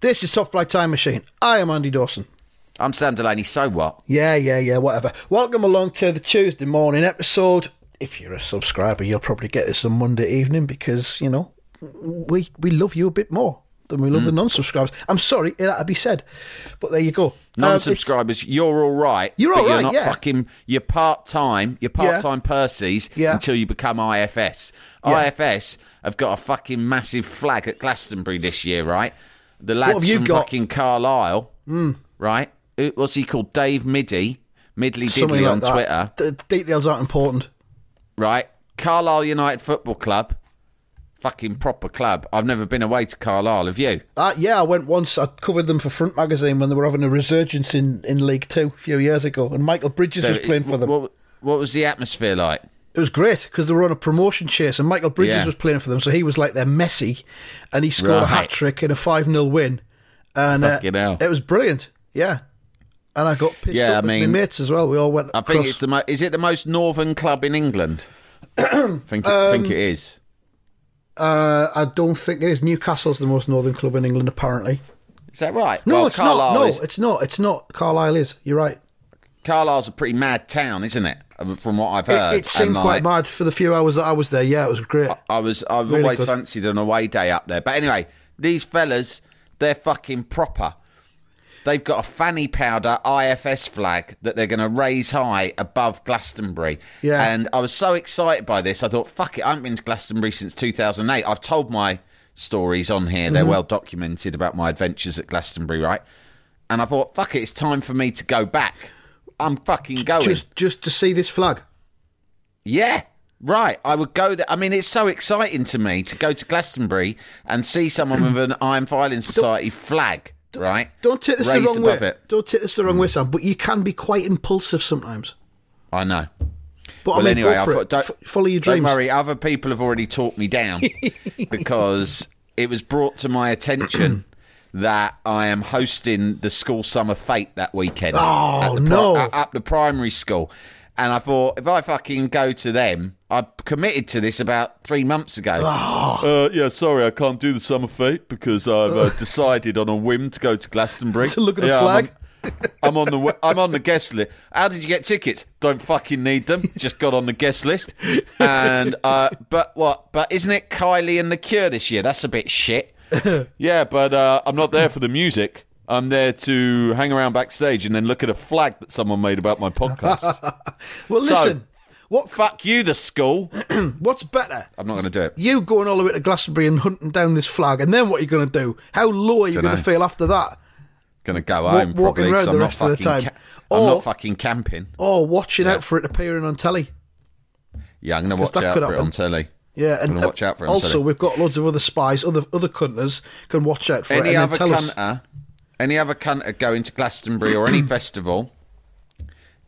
This is Top Flight Time Machine. I am Andy Dawson. I'm Sam Delaney. So what? Yeah, yeah, yeah, whatever. Welcome along to the Tuesday morning episode. If you're a subscriber, you'll probably get this on Monday evening because, you know, we we love you a bit more than we love the non subscribers. I'm sorry, to be said. But there you go. Um, Non-subscribers, you're all right. You're but all right, You're not yeah. fucking. You're part time. You're part time Percy's Yeah. until you become IFS. Yeah. IFS have got a fucking massive flag at Glastonbury this year, right? The lads have you from got? Fucking Carlisle, right? Who- What's he called? Dave Middy, Midley Diddley like on that. Twitter, The details aren't important. right? Carlisle United Football Club, fucking proper club. I've never been away to Carlisle. Have you? Uh, yeah, I went once. I covered them for Front Magazine when they were having a resurgence in, in League Two a few years ago, and Michael Bridges was So, playing for them. What, what was the atmosphere like? It was great because they were on a promotion chase, and Michael Bridges Yeah. was playing for them, so he was like their Messi, and he scored a hat trick in a five 0 win, and uh, it was brilliant. Yeah, and I got pissed Yeah, up I with mean- my mates as well. We all went. I think it's the mo- is it the most northern club in England? think Um, think it is. Uh, I don't think it is. Newcastle's the most northern club in England, apparently. Is that right? No, Well, it's Carlisle not. No, is- it's not. It's not. Carlisle is. You're right. Carlisle's a pretty mad town, isn't it? From what I've heard, it seemed And, quite like, mad for the few hours that I was there. Yeah, it was great. I was I've Really always good. fancied an away day up there. But anyway, these fellas, they're fucking proper. They've got a fanny powder IFS flag that they're going to raise high above Glastonbury. Yeah. And I was so excited by this. I thought, fuck it, I haven't been to Glastonbury since 2008. I've told my stories on here. Mm-hmm. They're well documented about my adventures at Glastonbury, right? And I thought, fuck it, it's time for me to go back. I'm fucking going. just, just to see this flag. Yeah, right. I would go there. I mean, it's so exciting to me to go to Glastonbury and see someone with an Iron Filing Society flag, right? Don't take this raised the wrong way. it. Don't take this the wrong way, Sam. But you can be quite impulsive sometimes. I know. But well, I mean, anyway, I thought, don't, F- follow your dreams. don't worry. Other people have already talked me down because it was brought to my attention that I am hosting the school summer fete that weekend. Oh, at the no. at- Up the primary school. And I thought, if I fucking go to them, I committed to this about three months ago. Uh, yeah, sorry, I can't do the summer fete because I've uh, decided on a whim to go to Glastonbury To look at a Yeah, I'm flag? on- I'm on the w- I'm on the guest list. How did you get tickets? Don't fucking need them. Just got on the guest list. And uh, but what? But isn't it Kylie and the Cure this year? That's a bit shit. yeah, but uh, I'm not there for the music. I'm there to hang around backstage and then look at a flag that someone made about my podcast. Well, So- listen. what Fuck you, the school. What's better? I'm not going to do it. You going all the way to Glastonbury and hunting down this flag, and then what are you going to do? How low are you going to feel after that? Going to go home walking probably, 'cause around the rest of the time. I'm Or- not fucking camping. Or watching Yeah. out for it appearing on telly? Yeah, I'm going to watch out for it on telly. Yeah, and Gonna watch out for on also telly. we've got loads of other spies, other other cunters can watch out for any it other tell us. cunter, any other cunter going to Glastonbury or any festival,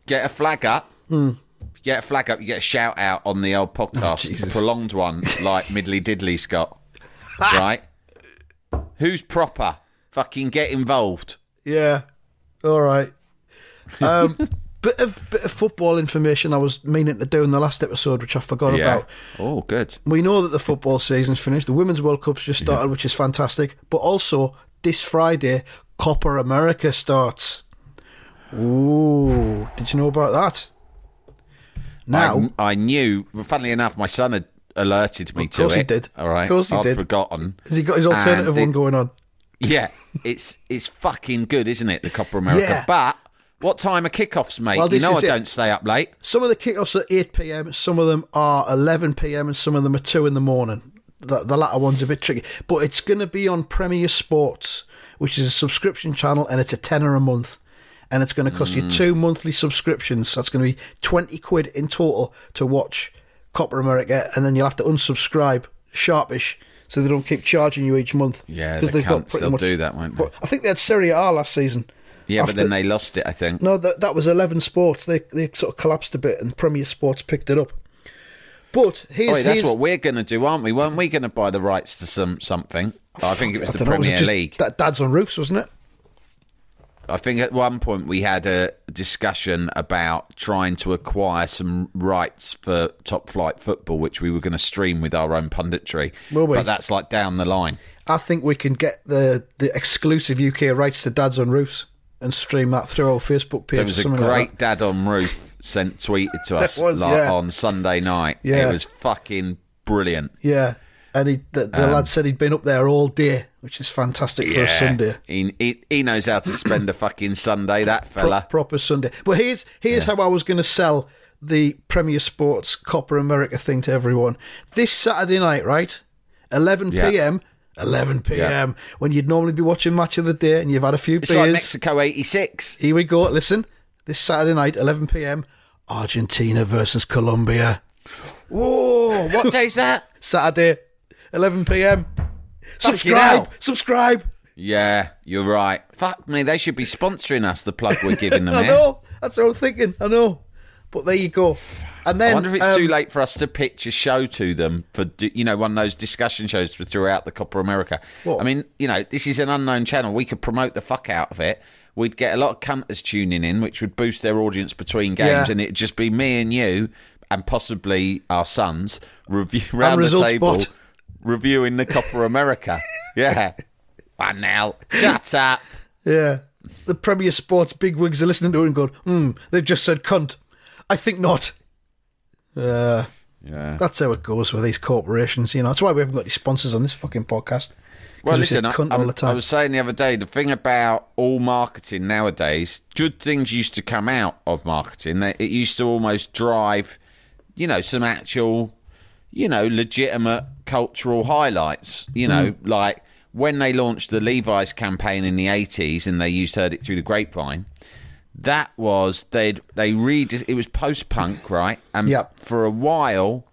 get a flag up. Get a flag up. You get a shout out on the old podcast, Oh, a prolonged one like Middly Diddley Scott. right? Who's proper? Fucking get involved. Yeah, all right. Um, bit of bit of football information I was meaning to do in the last episode, which I forgot about. Oh, good. We know that the football season's finished. The Women's World Cup's just started, which is fantastic. But also, this Friday, Copa America starts. Ooh, did you know about that? Now, I, I knew. Funnily enough, my son had alerted me to it. Of course he did. All right. Of course he I'd did. forgotten. has he got his alternative And one going on? Yeah, it's it's fucking good, isn't it? The Copa America. Yeah. But what time are kickoffs, mate? Well, you know I it. don't stay up late. Some of the kickoffs are 8 pm, some of them are 11 pm, and some of them are 2 in the morning. the, the latter one's a bit tricky. But it's going to be on Premier Sports, which is a subscription channel, and it's a tenner a month. And it's going to cost you hmm. two monthly subscriptions. So it's going to be 20 quid in total to watch Copa America. And then you'll have to unsubscribe sharpish so they don't keep charging you each month. Yeah, 'Cause they they've got can't. pretty They'll much- do that, won't they? But I think they had Serie A last season. Yeah, but then they lost it. I think. no, that that was Eleven Sports. They they sort of collapsed a bit, and Premier Sports picked it up. But here's, Oi, that's here's what we're going to do, aren't we? Weren't we going to buy the rights to some something? I think it was the don't know, was Premier just League. That Dad's on roofs, wasn't it? I think at one point we had a discussion about trying to acquire some rights for top flight football, which we were going to stream with our own punditry. Will we? But that's like down the line. I think we can get the the exclusive UK rights to Dad's on roofs and stream that through our Facebook page. There was a great like dad on roof sent tweeted to us was, like, yeah. on Sunday night. Yeah. It was fucking brilliant. Yeah, and he the, the lad um, said he'd been up there all day, which is fantastic for a Sunday. He, he, he knows how to spend a fucking Sunday, that Pro- proper Sunday. But here's here's how I was going to sell the Premier Sports Copa America thing to everyone. This Saturday night, right? 11 Yeah. p.m. 11 p.m. When you'd normally be watching Match of the Day and you've had a few it's beers. like Mexico 86. Here we go. Listen, this Saturday night, 11 p.m. Argentina versus Colombia. Whoa, what day's that? Saturday, 11 p.m. hell. Subscribe, subscribe. Yeah, you're right. Fuck me, they should be sponsoring us, the plug we're giving them I know. That's what I'm thinking. I know. But there you go. And then I wonder if it's um, too late for us to pitch a show to them for you know one of those discussion shows for throughout the Copa America. What? I mean, you know, this is an unknown channel. We could promote the fuck out of it. We'd get a lot of cunters tuning in, which would boost their audience between games, Yeah. and it'd just be me and you, and possibly our sons, review round the table, bot. reviewing the Copa America. Yeah, one now. Shut up. Yeah. The Premier Sports bigwigs are listening to it and going, hmm, they've just said cunt. I think not. Uh, Yeah. that's how it goes with these corporations, you know. That's why we haven't got any sponsors on this fucking podcast. Well, we listen, I, cunt all I'm- the time. I was saying the other day, the thing about all marketing nowadays, good things used to come out of marketing. It used to almost drive, you know, some actual, you know, legitimate cultural highlights. You know, Hmm. like when they launched the Levi's campaign in the 80s and they used Heard It Through the Grapevine. That was they'd they read it was post punk right and Yep. for a while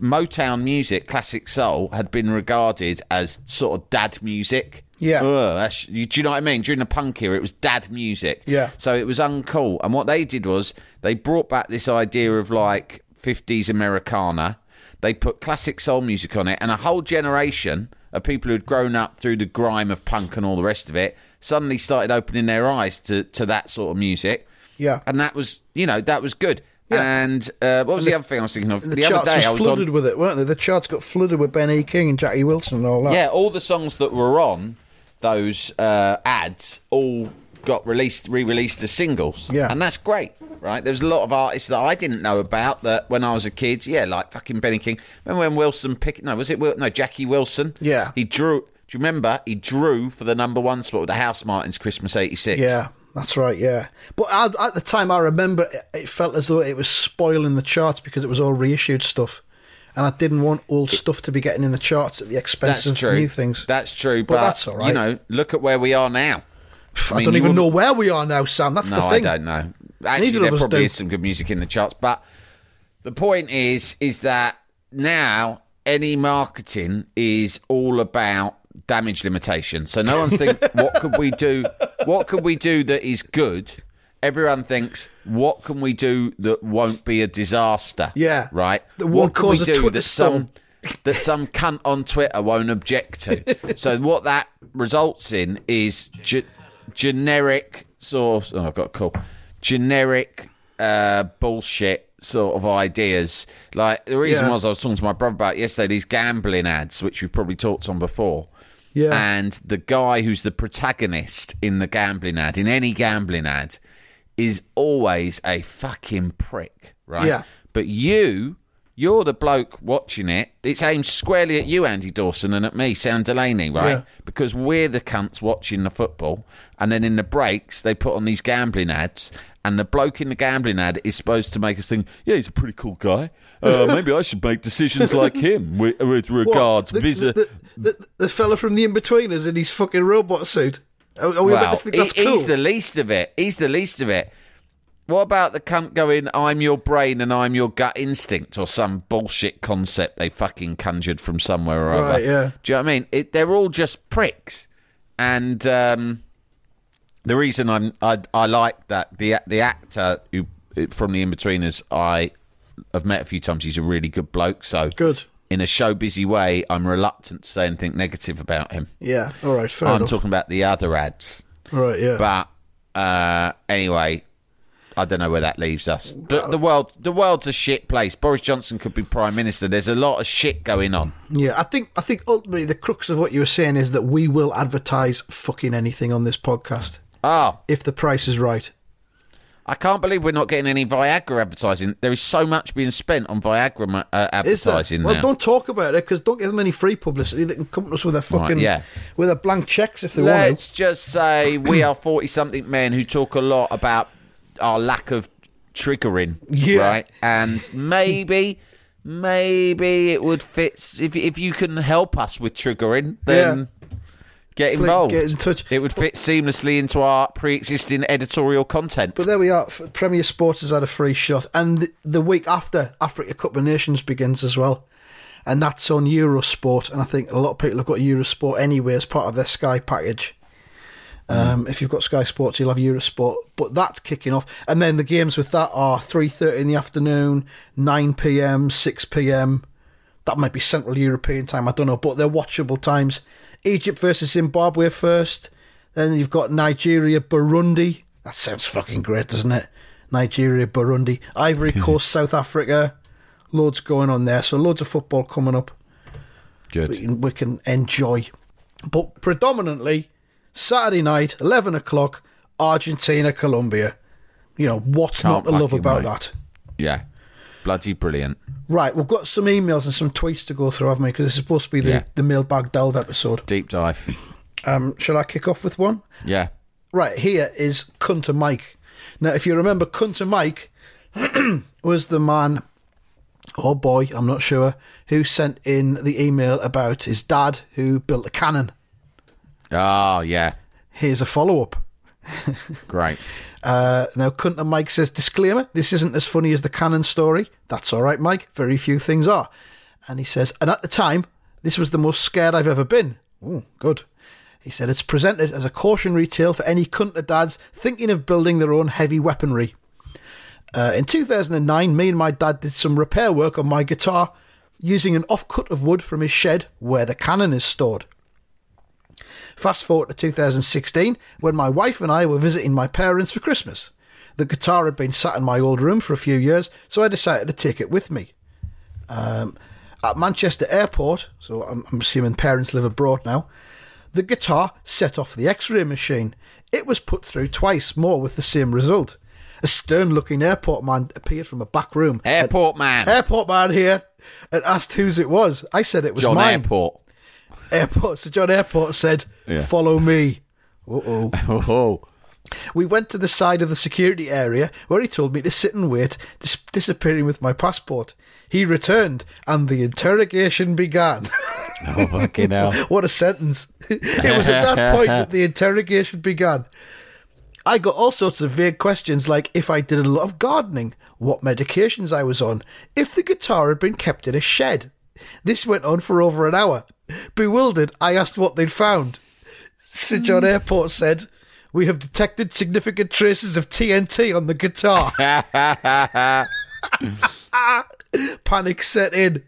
Motown music, classic soul, had been regarded as sort of dad music. Yeah. Ugh, that's, you, do you know what I mean? During the punk era, it was dad music. Yeah. So it was uncool. And what they did was they brought back this idea of like 50s Americana. They put classic soul music on it, and a whole generation of people who'd grown up through the grime of punk and all the rest of it suddenly started opening their eyes to, to that sort of music. Yeah. And that was, you know, that was good. Yeah. And uh, what was the, other thing I was thinking of? the, The, other charts day I was flooded on. with it, weren't they? The charts got flooded with Ben E. King and Jackie Wilson and all that. Yeah, all the songs that were on those uh, ads all got released, re-released as singles. Yeah. and that's great, right? There's a lot of artists that I didn't know about that when I was a kid. Yeah, like fucking Benny King. Remember when Wilson picked? No, was it? No, Jackie Wilson. Yeah. he drew. Do you remember? He drew for the number one spot with the Housemartins Christmas '86. Yeah, that's right. Yeah, but I, at the time, I remember it, it felt as though it was spoiling the charts because it was all reissued stuff, and I didn't want old stuff to be getting in the charts at the expense of true. new things. That's true, But but, that's all right. You know, look at where we are now. I, mean, don't even know where we are now, Sam. That's No, the thing. I don't know. Actually, Neither there probably do. is some good music in the charts, but the point is, is that now any marketing is all about damage limitation. So no one's thinking, what could we do? What could we do that is good? Everyone thinks, what can we do that won't be a disaster? Yeah. right. That what can cause we a do that some that some cunt on Twitter won't object to. so what that results in is ge- generic sort of. Oh, I've got a call. Generic uh, bullshit sort of ideas. Like the reason Yeah. was I was talking to my brother about yesterday these gambling ads, which we've probably talked on before. Yeah. And the guy who's the protagonist in the gambling ad, in any gambling ad, is always a fucking prick, right? Yeah. But you you're the bloke watching it. It's aimed squarely at you, Andy Dawson, and at me, Sam Delaney, right? Yeah. Because we're the cunts watching the football, and then in the breaks they put on these gambling ads, and the bloke in the gambling ad is supposed to make us think, yeah, he's a pretty cool guy. Uh, maybe I should make decisions like him with, with What? regards the, visa. the, the, the, the fella from the Inbetweeners in his fucking robot suit. Are, are we well, to think that's he- cool? he's the least of it. He's the least of it. What about the cunt going, I'm your brain and I'm your gut instinct, or some bullshit concept they fucking conjured from somewhere or Right, other? yeah. Do you know what I mean? It, they're all just pricks. And um, the reason I'm I, I like that the the actor who from the Inbetweeners I have met a few times. He's a really good bloke. So Good. In a show busy way, I'm reluctant to say anything negative about him. Yeah, all right, fair I'm enough. talking about the other ads. right, yeah. But uh, anyway, I don't know where that leaves us. The, the world, the world's a shit place. Boris Johnson could be prime minister. There's a lot of shit going on. Yeah, I think I think ultimately the crux of what you were saying is that we will advertise fucking anything on this podcast Oh, if the price is right. I can't believe we're not getting any Viagra advertising. There is so much being spent on Viagra uh, advertising Well, now. don't talk about it because don't give them any free publicity. They can come to us with a fucking yeah. with a blank checks if they want Let's just say we are forty-something men who talk a lot about our lack of triggering, Yeah. right? And maybe, maybe it would fit if if you can help us with triggering, then get Please involved. get in touch. It would fit seamlessly into our pre-existing editorial content. But there we are. Premier Sports has had a free shot, and the, the week after Africa Cup of Nations begins as well, and that's on Eurosport. And I think a lot of people have got Eurosport anyway as part of their Sky package. Um, if you've got Sky Sports, you'll have Eurosport. But that's kicking off, and then the games with that are three thirty in the afternoon, nine pm, six pm. That might be Central European time. I don't know, but they're watchable times. Egypt versus Zimbabwe first. Then you've got Nigeria, Burundi. That sounds fucking great, doesn't it? Nigeria, Burundi, Ivory Coast, South Africa. Loads going on there. So loads of football coming up. We Good. can, we can enjoy. But predominantly Saturday night, eleven o'clock, Argentina, Colombia. You know what's Can't not to love about that. Yeah, bloody brilliant. Right, we've got some emails and some tweets to go through, haven't we? Because this is supposed to be the, Yeah. the mailbag delve episode. Deep dive. Um, shall I kick off with one? Yeah. Right, here is Cunter Mike. Now, if you remember, Cunter Mike was the man, or boy, I'm not sure, who sent in the email about his dad who built a cannon. Oh yeah. Here's a follow up. Great. Uh, now, Cunter Mike says, disclaimer, this isn't as funny as the cannon story. That's all right, Mike. Very few things are. And he says, and at the time, this was the most scared I've ever been. Ooh, good. He said, it's presented as a cautionary tale for any Cunter dads thinking of building their own heavy weaponry. Uh, in 2009, me and my dad did some repair work on my guitar using an offcut of wood from his shed where the cannon is stored. Fast forward to 2016, when my wife and I were visiting my parents for Christmas. The guitar had been sat in my old room for a few years, so I decided to take it with me. Um, at Manchester Airport, so I'm, I'm assuming parents live abroad now, the guitar set off the x ray machine. It was put through twice more with the same result. A stern looking airport man appeared from a back room. Airport man. Airport man here and asked whose it was. I said it was John mine. Airport. Airport. So John Airport said, "Follow me." Uh oh. Oh. We went to the side of the security area where he told me to sit and wait, dis- disappearing with my passport. He returned, and the interrogation began. Oh, fucking hell. what a sentence! it was at that point that the interrogation began. I got all sorts of vague questions like if I did a lot of gardening, what medications I was on, if the guitar had been kept in a shed. This went on for over an hour. Bewildered, I asked what they'd found. Sir John hmm. Airport said, We have detected significant traces of TNT on the guitar. Panic set in.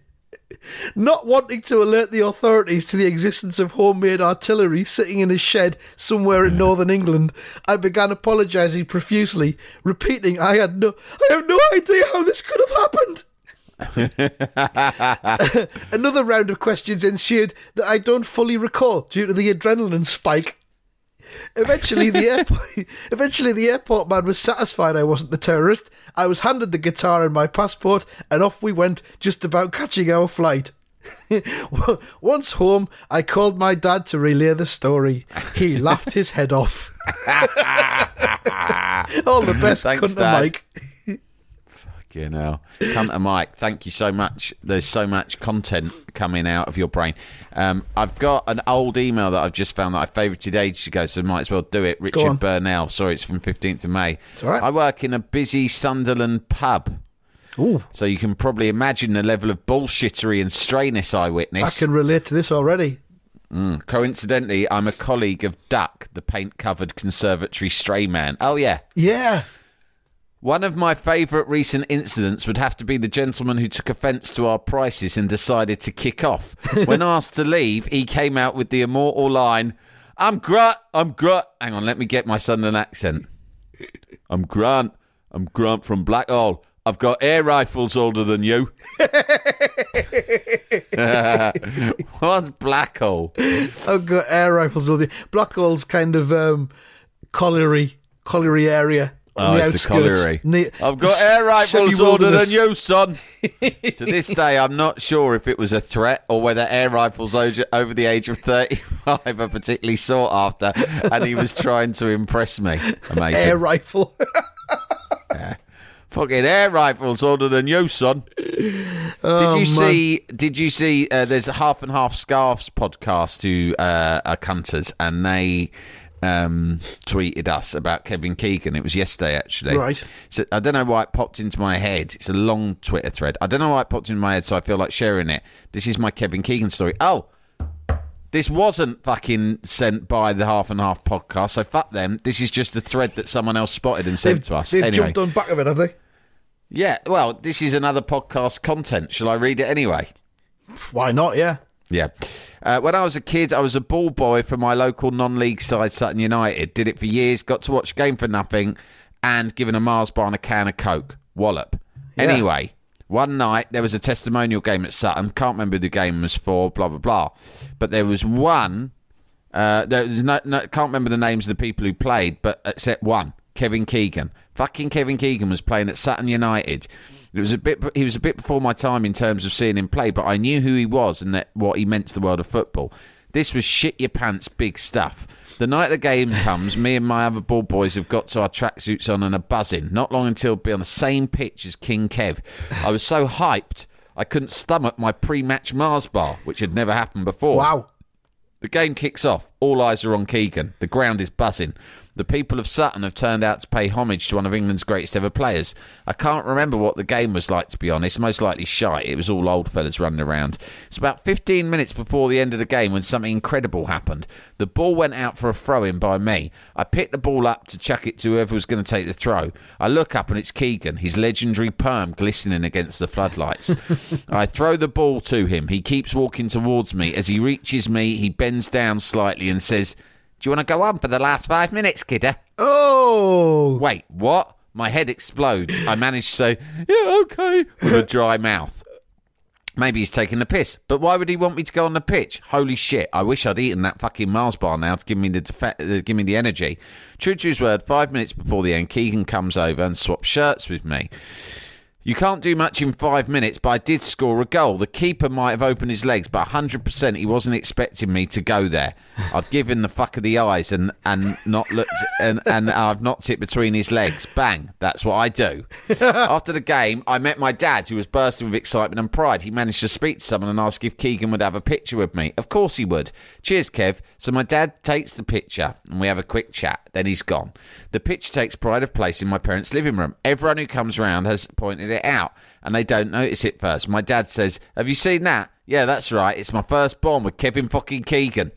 Not wanting to alert the authorities to the existence of homemade artillery sitting in a shed somewhere in hmm. northern England, I began apologising profusely, repeating I had no I have no idea how this could have happened. Another round of questions ensued that I don't fully recall due to the adrenaline spike. Eventually, the airport, eventually the airport man was satisfied I wasn't the terrorist. I was handed the guitar and my passport, and off we went, just about catching our flight. Once home, I called my dad to relay the story. He laughed his head off. All the best, Thanks, Dad. Mike. You know, come to Mike. Thank you so much. There's so much content coming out of your brain. Um, I've got an old email that I've just found that I favourited ages ago, so might as well do it. Richard Burnell. Sorry, it's from 15th of May. It's all right. I work in a busy Sunderland pub. Ooh, So you can probably imagine the level of bullshittery and strayness I witnessed. I can relate to this already. Coincidentally, I'm a colleague of Duck, the paint-covered conservatory stray man. Oh yeah. Yeah. One of my favourite recent incidents would have to be the gentleman who took offence to our prices and decided to kick off. when asked to leave, he came out with the immortal line, I'm Grant, I'm Grant. Hang on, let me get my Sunderland accent. I'm Grant, I'm Grant from Blackhall. I've got air rifles older than you. What's Blackhall? I've got air rifles you. Blackhall's kind of um, colliery, colliery area. On Oh, the it's the outskirts. colliery. Ne- I've got air rifles older than you, son. to this day, I'm not sure if it was a threat or whether air rifles over, over the age of 35 are particularly sought after, and he was trying to impress me. Amazing. Air rifle. yeah. Fucking air rifles older than you, son. did you see? Did you see? Uh, there's a half and half scarves podcast who uh, are cunters, and they um, tweeted us about Kevin Keegan. It was yesterday, actually. Right. So I don't know why it popped into my head. It's a long Twitter thread. I don't know why it popped into my head, so I feel like sharing it. This is my Kevin Keegan story. Oh. This wasn't fucking sent by the Half and Half podcast, so fuck them. This is just a thread that someone else spotted and sent they've to us. they've anyway. jumped on back of it, have they? Yeah, well, this is another podcast content. Shall I read it anyway? Why not? Yeah. Yeah. Uh, when I was a kid, I was a ball boy for my local non-league side, Sutton United. Did it for years. Got to watch a game for nothing, and given a Mars bar and a can of Coke. Wallop. Yeah. Anyway, one night there was a testimonial game at Sutton. Can't remember who the game was for. Blah blah blah. But there was one. Uh, there was no, no, can't remember the names of the people who played, but except one, Kevin Keegan. Fucking Kevin Keegan was playing at Sutton United. It was a bit. He was a bit before my time in terms of seeing him play, but I knew who he was and that what he meant to the world of football. This was shit your pants big stuff. The night the game comes, me and my other ball boys have got to our tracksuits on and are buzzing. Not long until we'll be on the same pitch as King Kev. I was so hyped I couldn't stomach my pre-match Mars bar, which had never happened before. Wow. The game kicks off. All eyes are on Keegan. The ground is buzzing. The people of Sutton have turned out to pay homage to one of England's greatest ever players. I can't remember what the game was like, to be honest. Most likely shite. It was all old fellas running around. It's about 15 minutes before the end of the game when something incredible happened. The ball went out for a throw in by me. I picked the ball up to chuck it to whoever was going to take the throw. I look up and it's Keegan, his legendary perm glistening against the floodlights. I throw the ball to him. He keeps walking towards me. As he reaches me, he bends down slightly and says, Do you want to go on for the last five minutes, kidder? Oh. Wait, what? My head explodes. I manage to say, Yeah, okay, with a dry mouth. Maybe he's taking the piss, but why would he want me to go on the pitch? Holy shit! I wish I'd eaten that fucking Mars bar now to give me the defa- uh, give me the energy. True to his word, five minutes before the end, Keegan comes over and swaps shirts with me. You can't do much in five minutes, but I did score a goal. The keeper might have opened his legs, but 100% he wasn't expecting me to go there. I'd given the fuck of the eyes and, and not looked, and, and I've knocked it between his legs. Bang. That's what I do. After the game, I met my dad, who was bursting with excitement and pride. He managed to speak to someone and ask if Keegan would have a picture with me. Of course he would. Cheers, Kev. So my dad takes the picture and we have a quick chat. Then he's gone. The picture takes pride of place in my parents' living room. Everyone who comes round has pointed it out and they don't notice it first. My dad says, Have you seen that? Yeah, that's right. It's my firstborn with Kevin fucking Keegan.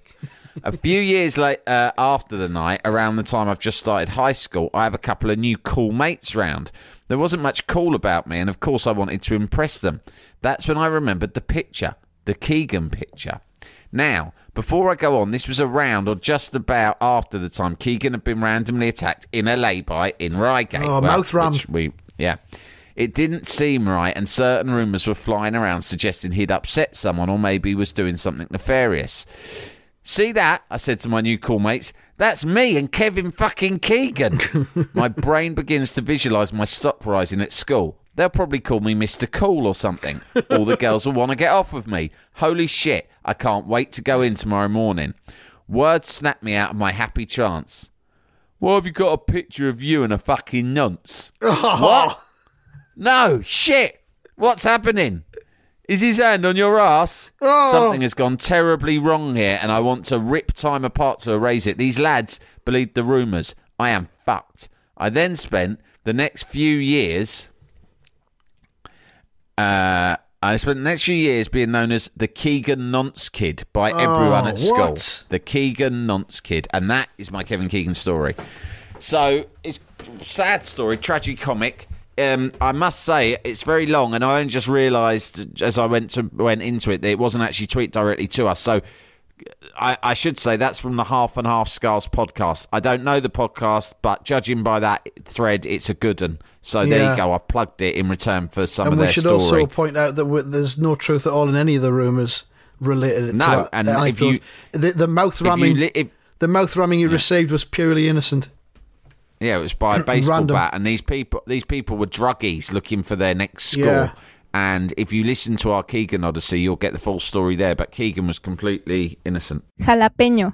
A few years late, uh, after the night, around the time I've just started high school, I have a couple of new cool mates round. There wasn't much cool about me, and of course, I wanted to impress them. That's when I remembered the picture, the Keegan picture. Now, before I go on, this was around or just about after the time Keegan had been randomly attacked in a lay-by in Reigate. Oh, mouth ram. which We, yeah. It didn't seem right, and certain rumours were flying around suggesting he'd upset someone or maybe was doing something nefarious. See that? I said to my new cool mates. That's me and Kevin fucking Keegan. my brain begins to visualise my stock rising at school. They'll probably call me Mr. Cool or something. All the girls will want to get off of me. Holy shit, I can't wait to go in tomorrow morning. Words snap me out of my happy trance. Why have you got a picture of you and a fucking nonce? what? No, shit. What's happening? Is his hand on your ass? Oh. Something has gone terribly wrong here, and I want to rip time apart to erase it. These lads believed the rumours. I am fucked. I then spent the next few years. Uh, I spent the next few years being known as the Keegan Nonce Kid by everyone at school. Oh, what? The Keegan Nonce Kid, and that is my Kevin Keegan story. So it's a sad story, tragic comic. Um, I must say it's very long, and I only just realised as I went to went into it that it wasn't actually tweeted directly to us. So I, I should say that's from the Half and Half Scarves podcast. I don't know the podcast, but judging by that thread, it's a good one. So there you go. I've plugged it in return for some and of we should also point out that there's no truth at all in any of the rumours related No, to that. and that if you- the, the mouth if you ramming, if- the mouth ramming you received was purely innocent. Yeah, it was by a baseball Random. bat, and these people these people were druggies looking for their next score. Yeah. And if you listen to our Keegan Odyssey, you'll get the full story there. But Keegan was completely innocent. Jalapeño.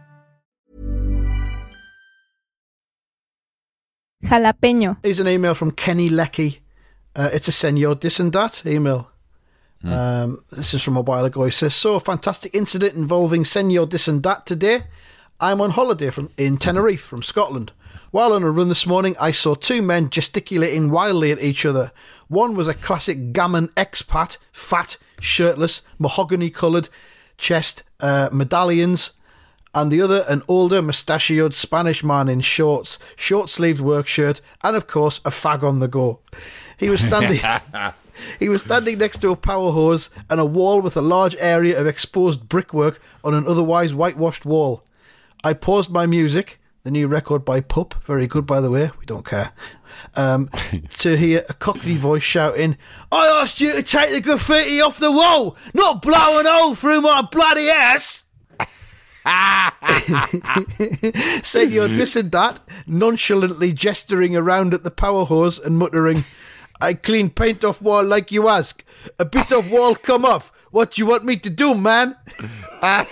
Jalapeño. Here's an email from Kenny Lecky. Uh, it's a senor this and that email. Um, this is from a while ago. He says, So, a fantastic incident involving senor this and that today. I'm on holiday from in Tenerife from Scotland. While on a run this morning, I saw two men gesticulating wildly at each other. One was a classic gammon expat, fat, shirtless, mahogany coloured chest, uh, medallions, and the other an older mustachioed Spanish man in shorts, short sleeved work shirt, and of course a fag on the go. He was standing he was standing next to a power hose and a wall with a large area of exposed brickwork on an otherwise whitewashed wall. I paused my music, the new record by Pup, very good by the way, we don't care. Um, to hear a cockney voice shouting, I asked you to take the graffiti off the wall, not blow an hole through my bloody ass! You're this and that, nonchalantly gesturing around at the power hose and muttering, I clean paint off wall like you ask. A bit of wall come off. What you want me to do, man?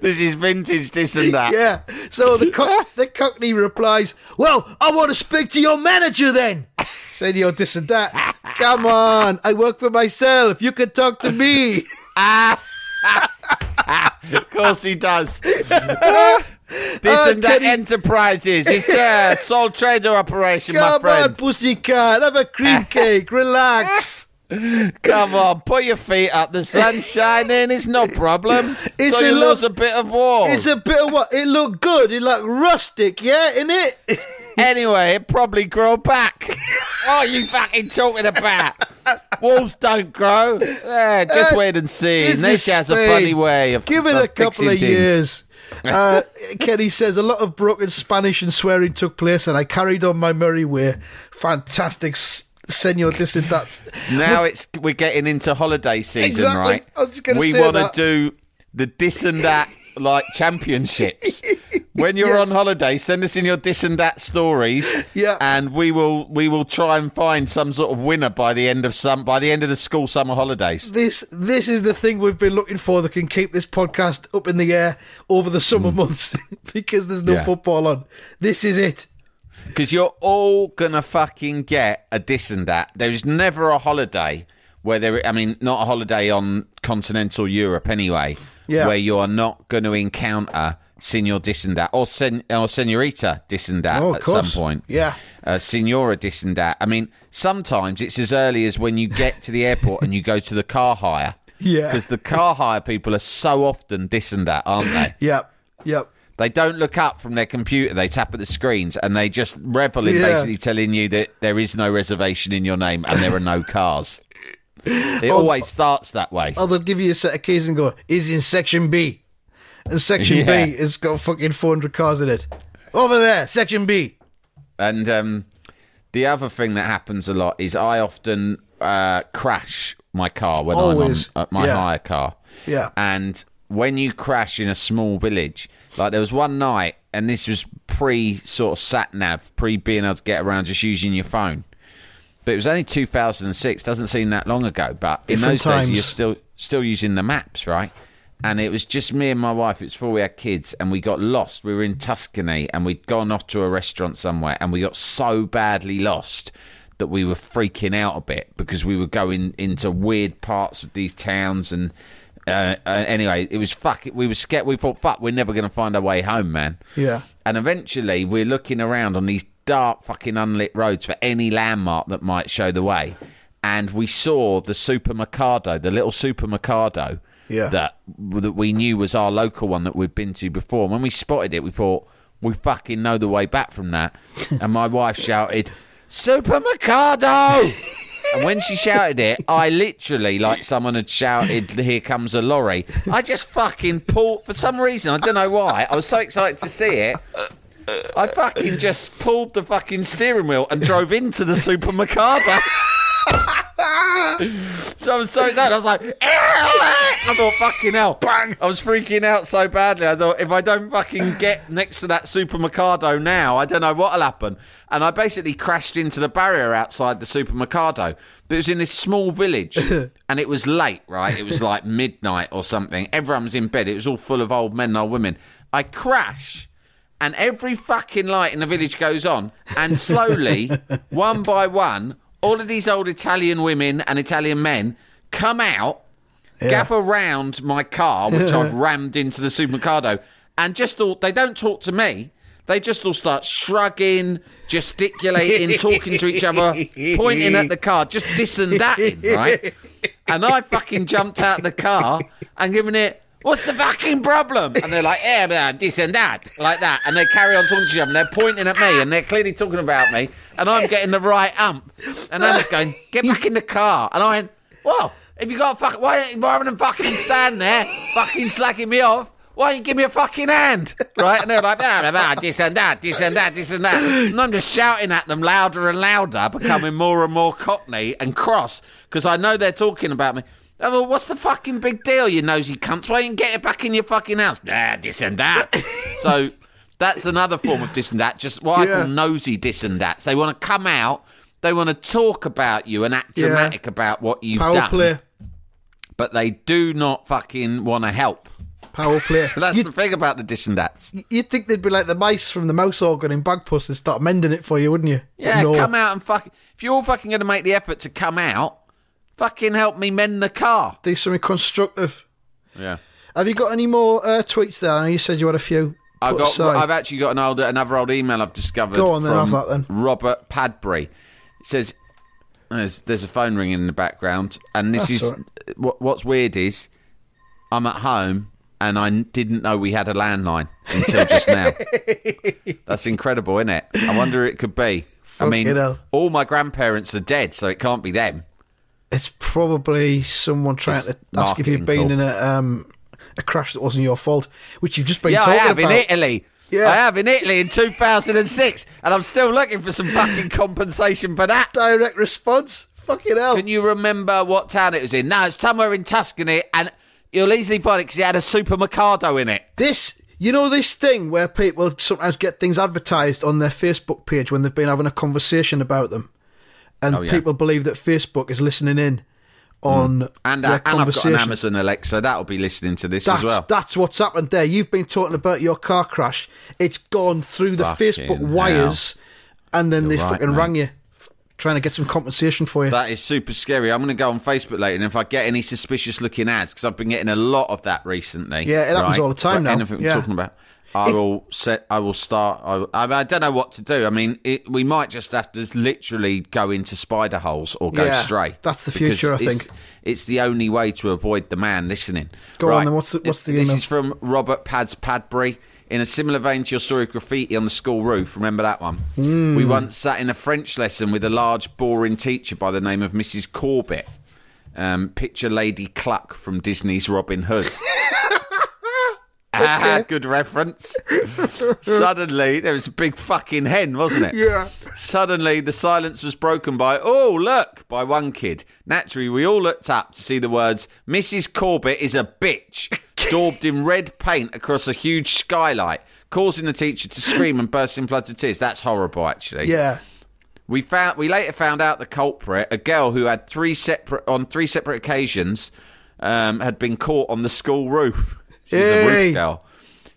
this is vintage, this and that. Yeah. So the co- the cockney replies, "Well, I want to speak to your manager then." Senor this and that. Come on, I work for myself. You can talk to me. Of course he does. this Uh, and that Kenny- enterprises. It's a sole trader operation, my friend. Come on, pussycat. Have a cream cake. Relax. Come on, put your feet up. The sun's shining. It's no problem. It's so a you lo- lose a bit of wall. It's a bit of what? It looked good. It looked rustic, yeah, in it. Anyway, it probably grow back. what are you fucking talking about? Walls don't grow. Yeah, just Uh, wait and see. Nature has a funny way of Give it of a couple of things. years. Uh, Kenny says a lot of broken Spanish and swearing took place, and I carried on my merry way. Fantastic, senor. This and that. Now it's we're getting into holiday season, Exactly. right? I was just gonna we wanna do the this and that like championships When you're Yes. on holiday, send us in your this and that stories. Yeah. and we will we will try and find some sort of winner by the end of some by the end of the school summer holidays. This this is the thing we've been looking for that can keep this podcast up in the air over the summer hmm. months because there's no Yeah. football on. This is it. Because you're all gonna fucking get a this and that. There is never a holiday where there. I mean, not a holiday on continental Europe anyway. Yeah. Where you are not going to encounter Senor that or sen or Senorita that Oh, at course. some point. Yeah. Uh, Senora that. I mean, sometimes it's as early as when you get to the airport and you go to the car hire. Yeah. Because the car hire people are so often that, aren't they? Yep. Yep. They don't look up from their computer. They tap at the screens and they just revel in Yeah. basically telling you that there is no reservation in your name and there are no cars. It Oh, always starts that way. Oh, they'll give you a set of keys and go, is in section B. And section Yeah. B has got fucking 400 cars in it. Over there, section B. And um, the other thing that happens a lot is I often uh, crash my car when Always. I'm on uh, my Yeah. hire car. Yeah. And when you crash in a small village, like there was one night, and this was pre sort of sat nav, pre being able to get around just using your phone. But it was only 2006. Doesn't seem that long ago. But in Different those days, you're still still using the maps, right? And it was just me and my wife. It was before we had kids, and we got lost. We were in Tuscany, and we'd gone off to a restaurant somewhere, and we got so badly lost that we were freaking out a bit because we were going into weird parts of these towns and. Uh, uh, anyway, it was fuck. We were scared. We thought, fuck, we're never going to find our way home, man. Yeah. And eventually, we're looking around on these dark, fucking unlit roads for any landmark that might show the way. And we saw the supermercado, the little supermercado Yeah. that that we knew was our local one that we'd been to before. And When we spotted it, we thought we fucking know the way back from that. and my wife shouted, "Supermercado!" And when she shouted it, I literally, like someone had shouted, Here comes a lorry. I just fucking pulled, for some reason, I don't know why, I was so excited to see it. I fucking just pulled the fucking steering wheel and drove into the Super supermercado. so I was so sad. I was like, I thought, fucking hell. Bang! I was freaking out so badly. I thought, if I don't fucking get next to that Super supermercado now, I don't know what'll happen. And I basically crashed into the barrier outside the supermercado. But it was in this small village and it was late, right? It was like midnight or something. Everyone was in bed. It was all full of old men and old women. I crash and every fucking light in the village goes on, and slowly, one by one, all of these old Italian women and Italian men come out, gather round my car, which I've rammed into the supermercado, and just all they don't talk to me. They just all start shrugging, gesticulating, talking to each other, pointing at the car, just this and that, right? And I fucking jumped out of the car and given it, what's the fucking problem? And they're like, yeah, man, this and that, like that. And they carry on talking to other and they're pointing at me and they're clearly talking about me. And I'm getting the right ump. And Anna's going, get back in the car. And I went, well, if you got fuck, why don't you, rather than fucking stand there, fucking slacking me off, why don't you give me a fucking hand? Right? And they're like, ah, blah, blah, this and that, this and that, this and that. And I'm just shouting at them louder and louder, becoming more and more cockney and cross because I know they're talking about me. I thought, what's the fucking big deal, you nosy cunts? Why don't you get it back in your fucking house? Ah, this and that. so that's another form of this and that, just what I call nosy this and that. They want to come out, they want to talk about you and act Yeah. dramatic about what you've Power done, play. but they do not fucking want to help. Power play. That's You'd, the thing about the this and that's. you'd think they'd be like the mice from the mouse organ in Bagpuss and start mending it for you, wouldn't you? Yeah, no. come out and fuck. If you're all fucking going to make the effort to come out, fucking help me mend the car. Do something constructive. Yeah. Have you got any more uh, tweets there? I know you said you had a few. I've got. aside. I've actually got an another old email I've discovered. Go on then, from have that then. Robert Padbury. It says there's, there's a phone ringing in the background, and this That's is right. what, what's weird is I'm at home and I didn't know we had a landline until just now. That's incredible, isn't it? I wonder who it could be. I mean, all my grandparents are dead, so it can't be them. It's probably someone trying It's to ask if you've been in a um, a crash that wasn't your fault, which you've just been yeah, I have about. in Italy. Yeah. I have in Italy in 2006, and I'm still looking for some fucking compensation for that. Direct response. Fucking hell. Can you remember what town it was in? No, it's somewhere in Tuscany, and you'll easily find it because it had a supermercado in it. This You know this thing where people sometimes get things advertised on their Facebook page when they've been having a conversation about them, and Oh, yeah. people believe that Facebook is listening in on And, their uh, and I've got an. Amazon Alexa that'll be listening to this That's as well. that's what's happened there. You've been talking about your car crash. It's gone through the Fucking Facebook hell. wires, and then they You're right, fucking mate. rang you, trying to get some compensation for you. That is super scary. I'm going to go on Facebook later, and if I get any suspicious looking ads, because I've been getting a lot of that recently. Yeah, it happens right, all the time now. Anything Yeah. we're talking about. I If- will set. I will start. I, I, I don't know what to do. I mean, it, we might just have to literally go into spider holes or go Yeah, stray. that's the future, I it's- think. it's the only way to avoid the man listening. Go on then, what's the- what's the This email? is from Robert Pads Padbury. In a similar vein to your story of graffiti on the school roof, remember that one? Hmm. We once sat in a French lesson with a large, boring teacher by the name of Mrs. Corbett. Um, picture Lady Cluck from Disney's Robin Hood. Ah, good reference. Suddenly, there was a big fucking hen, wasn't it? Yeah. Suddenly, the silence was broken by, oh, look, by one kid. Naturally, we all looked up to see the words, Mrs. Corbett is a bitch, daubed in red paint across a huge skylight, causing the teacher to scream and burst in floods of tears. That's horrible, actually. yeah, We found we later found out the culprit, a girl who had three separate on three separate occasions, um, had been caught on the school roof. She's a Hey. roof girl.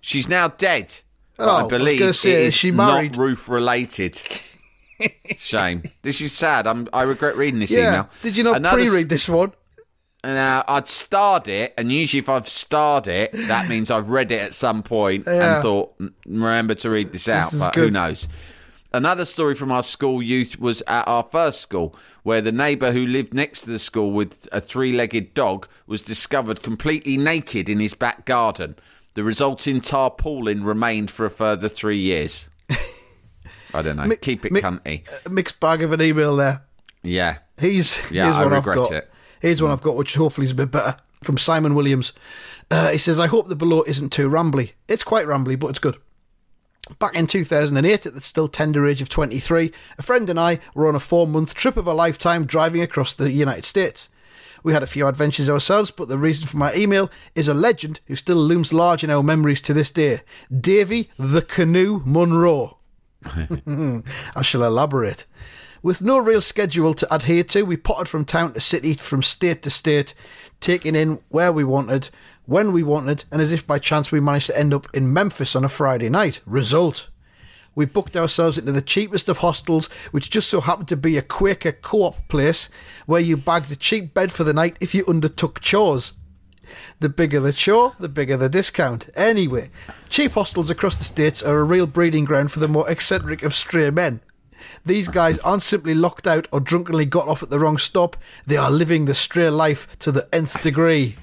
She's now dead. Oh, I I believe gonna say, it is she married? not roof related. Shame. This is sad. I'm, I regret reading this yeah. email. Did you not Another pre-read this one? Now, I'd starred it, and usually if I've starred it, that means I've read it at some point Yeah. and thought, "Mm, remember to read this out, is but who knows. Another story from our school youth was at our first school, where the neighbour who lived next to the school with a three legged dog was discovered completely naked in his back garden. The resulting tarpaulin remained for a further three years. I don't know. Mi- Keep it mi- cunty. Mixed bag of an email there. Yeah. He's, Yeah, here's I one regret have got. it. Here's one I've got, which hopefully is a bit better. From Simon Williams. Uh, he says, I hope the below isn't too rambly. It's quite rambly, but it's good. Back in 2008, at the still tender age of 23, a friend and I were on a four month trip of a lifetime driving across the United States. We had a few adventures ourselves, but the reason for my email is a legend who still looms large in our memories to this day Davy the Canoe Munro. I shall elaborate. With no real schedule to adhere to, we potted from town to city, from state to state, taking in where we wanted, when we wanted, and as if by chance we managed to end up in Memphis on a Friday night. Result. We booked ourselves into the cheapest of hostels, which just so happened to be a Quaker co op place where you bagged a cheap bed for the night if you undertook chores. The bigger the chore, the bigger the discount. Anyway, cheap hostels across the states are a real breeding ground for the more eccentric of stray men. These guys aren't simply locked out or drunkenly got off at the wrong stop, they are living the stray life to the nth degree.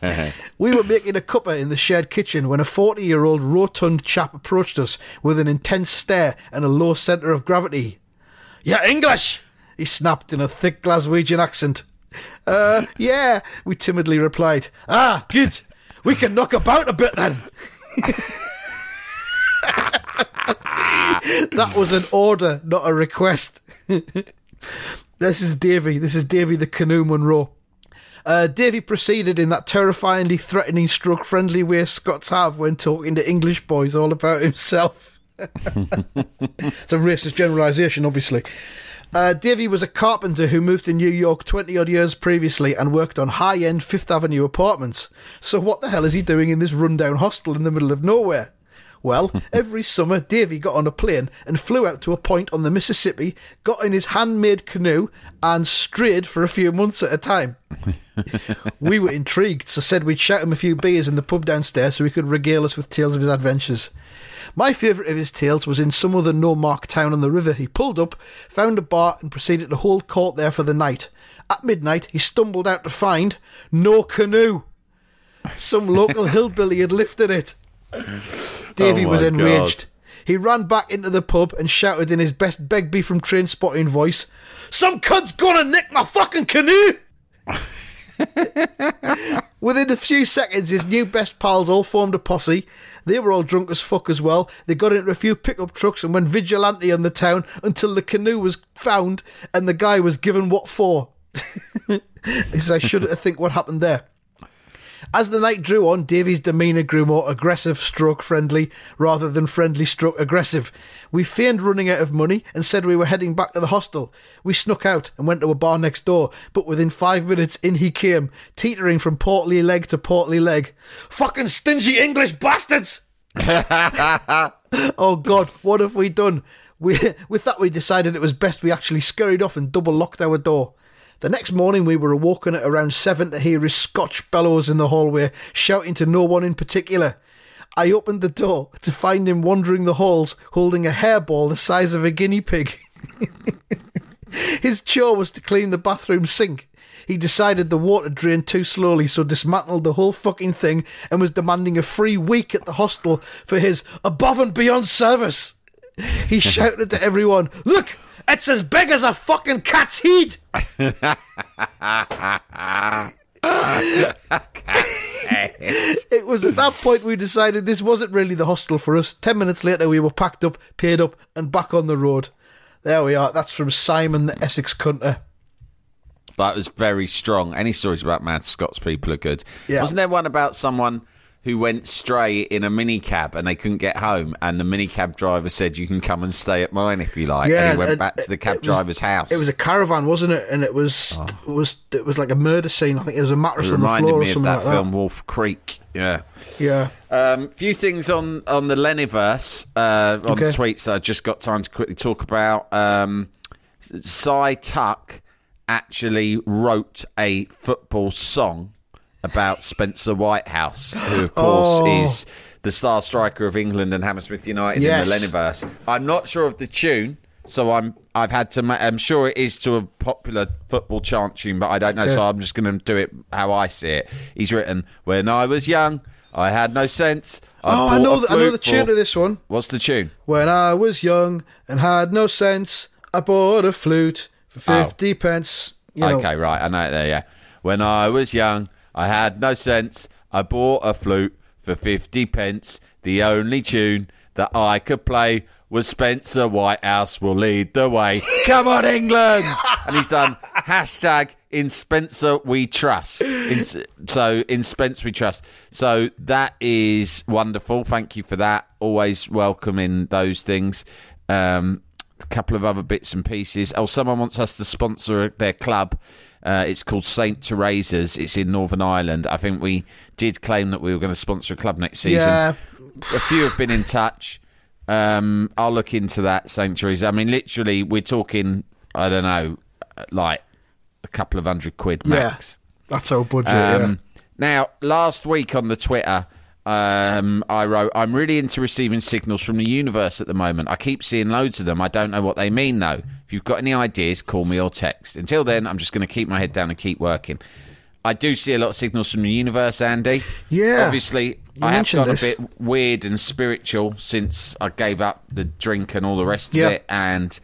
We were making a cuppa in the shared kitchen when a 40 year old rotund chap approached us with an intense stare and a low centre of gravity. Yeah, English! He snapped in a thick Glaswegian accent. Uh, yeah, we timidly replied. Ah, good. We can knock about a bit then. that was an order, not a request. this is Davy. This is Davy the Canoe Monroe. Uh, Davy proceeded in that terrifyingly threatening, stroke friendly way Scots have when talking to English boys all about himself. it's a racist generalisation, obviously. Uh, Davy was a carpenter who moved to New York 20 odd years previously and worked on high end Fifth Avenue apartments. So, what the hell is he doing in this rundown hostel in the middle of nowhere? Well, every summer, Davy got on a plane and flew out to a point on the Mississippi, got in his handmade canoe, and strayed for a few months at a time. we were intrigued, so said we'd shout him a few beers in the pub downstairs so he could regale us with tales of his adventures. My favourite of his tales was in some other no mark town on the river. He pulled up, found a bar, and proceeded to hold court there for the night. At midnight, he stumbled out to find no canoe. Some local hillbilly had lifted it. Davy Oh was enraged. He ran back into the pub and shouted in his best Begbie from Trainspotting voice, Some cud's gonna nick my fucking canoe! Within a few seconds, his new best pals all formed a posse. They were all drunk as fuck as well. They got into a few pickup trucks and went vigilante on the town until the canoe was found and the guy was given what for. he says, I shudder to think what happened there. As the night drew on, Davy's demeanour grew more aggressive stroke friendly rather than friendly stroke aggressive. We feigned running out of money and said we were heading back to the hostel. We snuck out and went to a bar next door, but within five minutes in he came, teetering from portly leg to portly leg. Fucking stingy English bastards! oh God, what have we done? We, with that, we decided it was best we actually scurried off and double locked our door. The next morning, we were awoken at around seven to hear his Scotch bellows in the hallway, shouting to no one in particular. I opened the door to find him wandering the halls, holding a hairball the size of a guinea pig. His chore was to clean the bathroom sink. He decided the water drained too slowly, so dismantled the whole fucking thing and was demanding a free week at the hostel for his above and beyond service. He shouted to everyone, Look, it's as big as a fucking cat's head! it was at that point we decided this wasn't really the hostel for us. Ten minutes later, we were packed up, paid up, and back on the road. There we are. That's from Simon the Essex Cunter. That was very strong. Any stories about mad Scots people are good. Yeah. Wasn't there one about someone who went stray in a minicab and they couldn't get home, and the minicab driver said, "You can come and stay at mine if you like." and he went it- back to the cab was- driver's house. It was a caravan, wasn't it? And it was it was it was like a murder scene. I think it was a mattress on the floor or something that like film Wolf Creek. Yeah. that. Yeah. Um, few things on on the Leniverse uh, on Okay. tweets. I just got time to quickly talk about. Um, Cy Tuck actually wrote a football song about Spencer Whitehouse, who of course Oh. is the star striker of England and Hammersmith United Yes. in the Leniverse. I'm not sure of the tune. So I'm I've had to ma- I'm sure it is to a popular football chant tune, but I don't know. Okay. So I'm just going to do it how I see it. He's written, "When I was young, I had no sense." oh, I know the, I know the tune for-" to this one. What's the tune? When I was young and had no sense, I bought a flute for oh. fifty pence. You know, okay, right, I know it there. Yeah. When I was young, I had no sense. I bought a flute for fifty pence. The only tune that I could play was Spencer Whitehouse will lead the way. Come on, England! and he's done hashtag in Spencer we trust. In, so in Spence we trust. So that is wonderful. Thank you for that. Always welcoming those things. Um, a couple of other bits and pieces. Oh, someone wants us to sponsor their club. Uh, it's called Saint Teresa's. It's in Northern Ireland. I think we did claim that we were going to sponsor a club next season. Yeah. A few have been in touch. Um, I'll look into that, Saint Teresa. I mean, literally, we're talking, I don't know, like a couple of hundred quid max. Yeah. That's our budget. Um, Now, last week on the Twitter, um, I wrote, I'm really into receiving signals from the universe at the moment. I keep seeing loads of them. I don't know what they mean, though. If you've got any ideas, call me or text. Until then, I'm just going to keep my head down and keep working. I do see a lot of signals from the universe, Andy. Yeah. Obviously, You I have gone this. a bit weird and spiritual since I gave up the drink and all the rest Yeah. of it. And,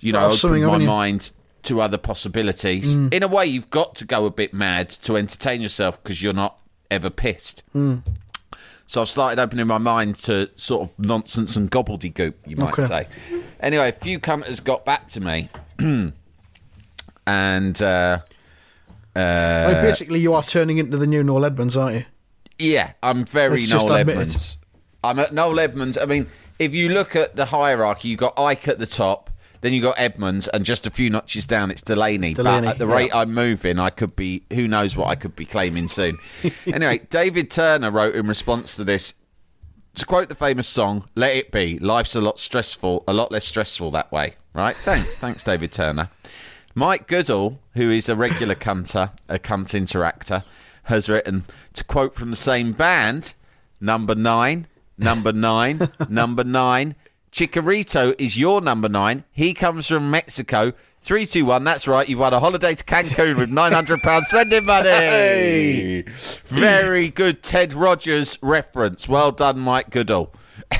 you know, opened my? Mm. mind to other possibilities. In a way, you've got to go a bit mad to entertain yourself because you're not ever pissed. Mm. So I've started opening my mind to sort of nonsense and gobbledygook, you might Okay. say. Anyway, a few cunters got back to me, and uh, mean, basically, you are turning into the new Noel Edmonds, aren't you? yeah, I'm very Let's Noel it. Edmonds. I'm at Noel Edmonds. I mean, if you look at the hierarchy, you've got Icke at the top. Then you got Edmonds, and just a few notches down, it's Delaney. Delaney, but at the yeah. rate I'm moving, I could be. Who knows what I could be claiming soon? anyway, David Turner wrote in response to this to quote the famous song, "Let it be. Life's a lot stressful, a lot less stressful that way." Right? Thanks, thanks, David Turner. Mike Goodall, who is a regular cunter, a cunt interactor, has written to quote from the same band, number nine, number nine, number nine. Chicharito is your number nine. He comes from Mexico. Three, two, one. That's right. You've won a holiday to Cancun with nine hundred pounds spending money. Very good Ted Rogers reference. Well done, Mike Goodall.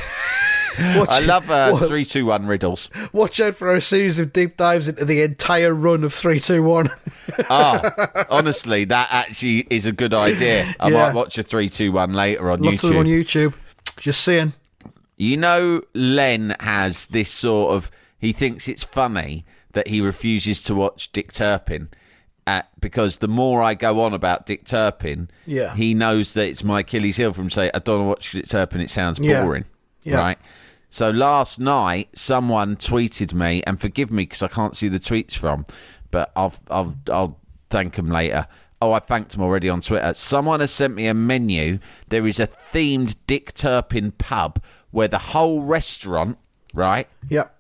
Watch, I love uh, wa- three, two, one riddles. Watch out for a series of deep dives into the entire run of three, two, one. Ah, honestly, that actually is a good idea. I Yeah. might watch a three, two, one later on Lots YouTube. of them on YouTube. Just saying. You know, Len has this sort of. He thinks it's funny that he refuses to watch Dick Turpin. at, because the more I go on about Dick Turpin, Yeah. he knows that it's my Achilles heel from say I don't want to watch Dick Turpin. It sounds Yeah. boring, Yeah. right? So last night, someone tweeted me, and forgive me because I can't see the tweets from, but I'll I'll I'll thank them later. Oh, I thanked them already on Twitter. Someone has sent me a menu. There is a themed Dick Turpin pub where the whole restaurant, right, Yep.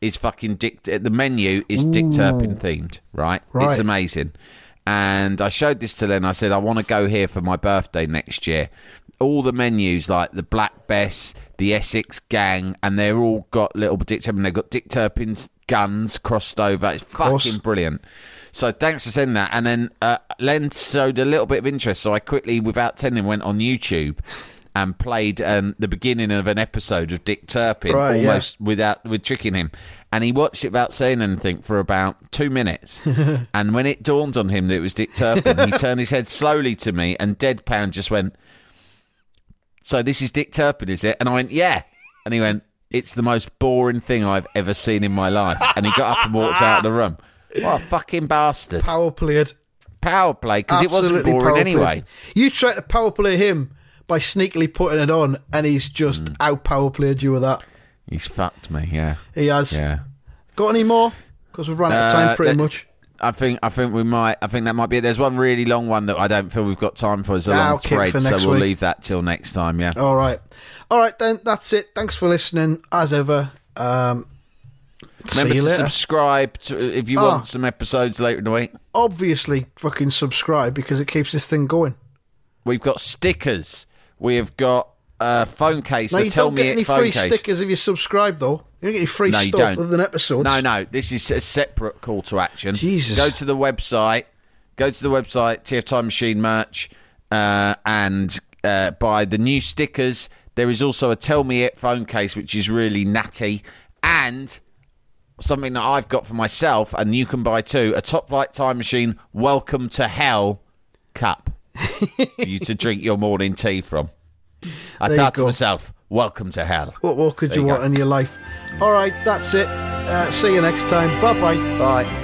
is fucking Dick. The menu is Dick Turpin themed, right? Right. It's amazing. And I showed this to Len. I said I want to go here for my birthday next year. All the menus, like the Black Bess, the Essex Gang, and they're all got little Dick Turpin. They've got Dick Turpin's guns crossed over. It's fucking brilliant. So thanks for sending that. And then uh, Len showed a little bit of interest, so I quickly, without telling him, went on YouTube and played um, the beginning of an episode of Dick Turpin, Right, yeah. almost without with tricking him. And he watched it without saying anything for about two minutes. and when it dawned on him that it was Dick Turpin, he turned his head slowly to me and deadpan just went, "So this is Dick Turpin, is it?" And I went, "Yeah." And he went, "It's the most boring thing I've ever seen in my life." And he got up and walked out of the room. What a fucking bastard! Power played. Power play because it wasn't boring anyway. You tried to power play him by sneakily putting it on, and he's just Mm. out power played you with that. He's fucked me. Yeah, He has. yeah. Got any more? Because we've run out of Uh, time pretty much. I think I think we might. I think that might be it. There's one really long one that I don't feel we've got time for. It's a Ah, long thread, so we'll week. leave that till next time. Yeah. All right. All right, then. That's it. Thanks for listening, as ever. Um, Remember to later. subscribe to, if you Oh. want some episodes later in the week. Obviously, fucking subscribe because it keeps this thing going. We've got stickers. We have got a phone case. You tell don't me get any phone free case. stickers if you subscribe, though. You don't get any free No, you stuff don't. other than episodes. No, no. This is a separate call to action. Jesus. Go to the website. Go to the website, TF Time Machine merch, uh, and uh, buy the new stickers. There is also a Tell Me It phone case, which is really natty, and something that I've got for myself, and you can buy too. A Top Flight Time Machine Welcome to Hell cup for you to drink your morning tea from. I There thought to myself, Welcome to Hell. What more could There you, you want in your life? All right, that's it. Uh, see you next time. Bye bye. Bye.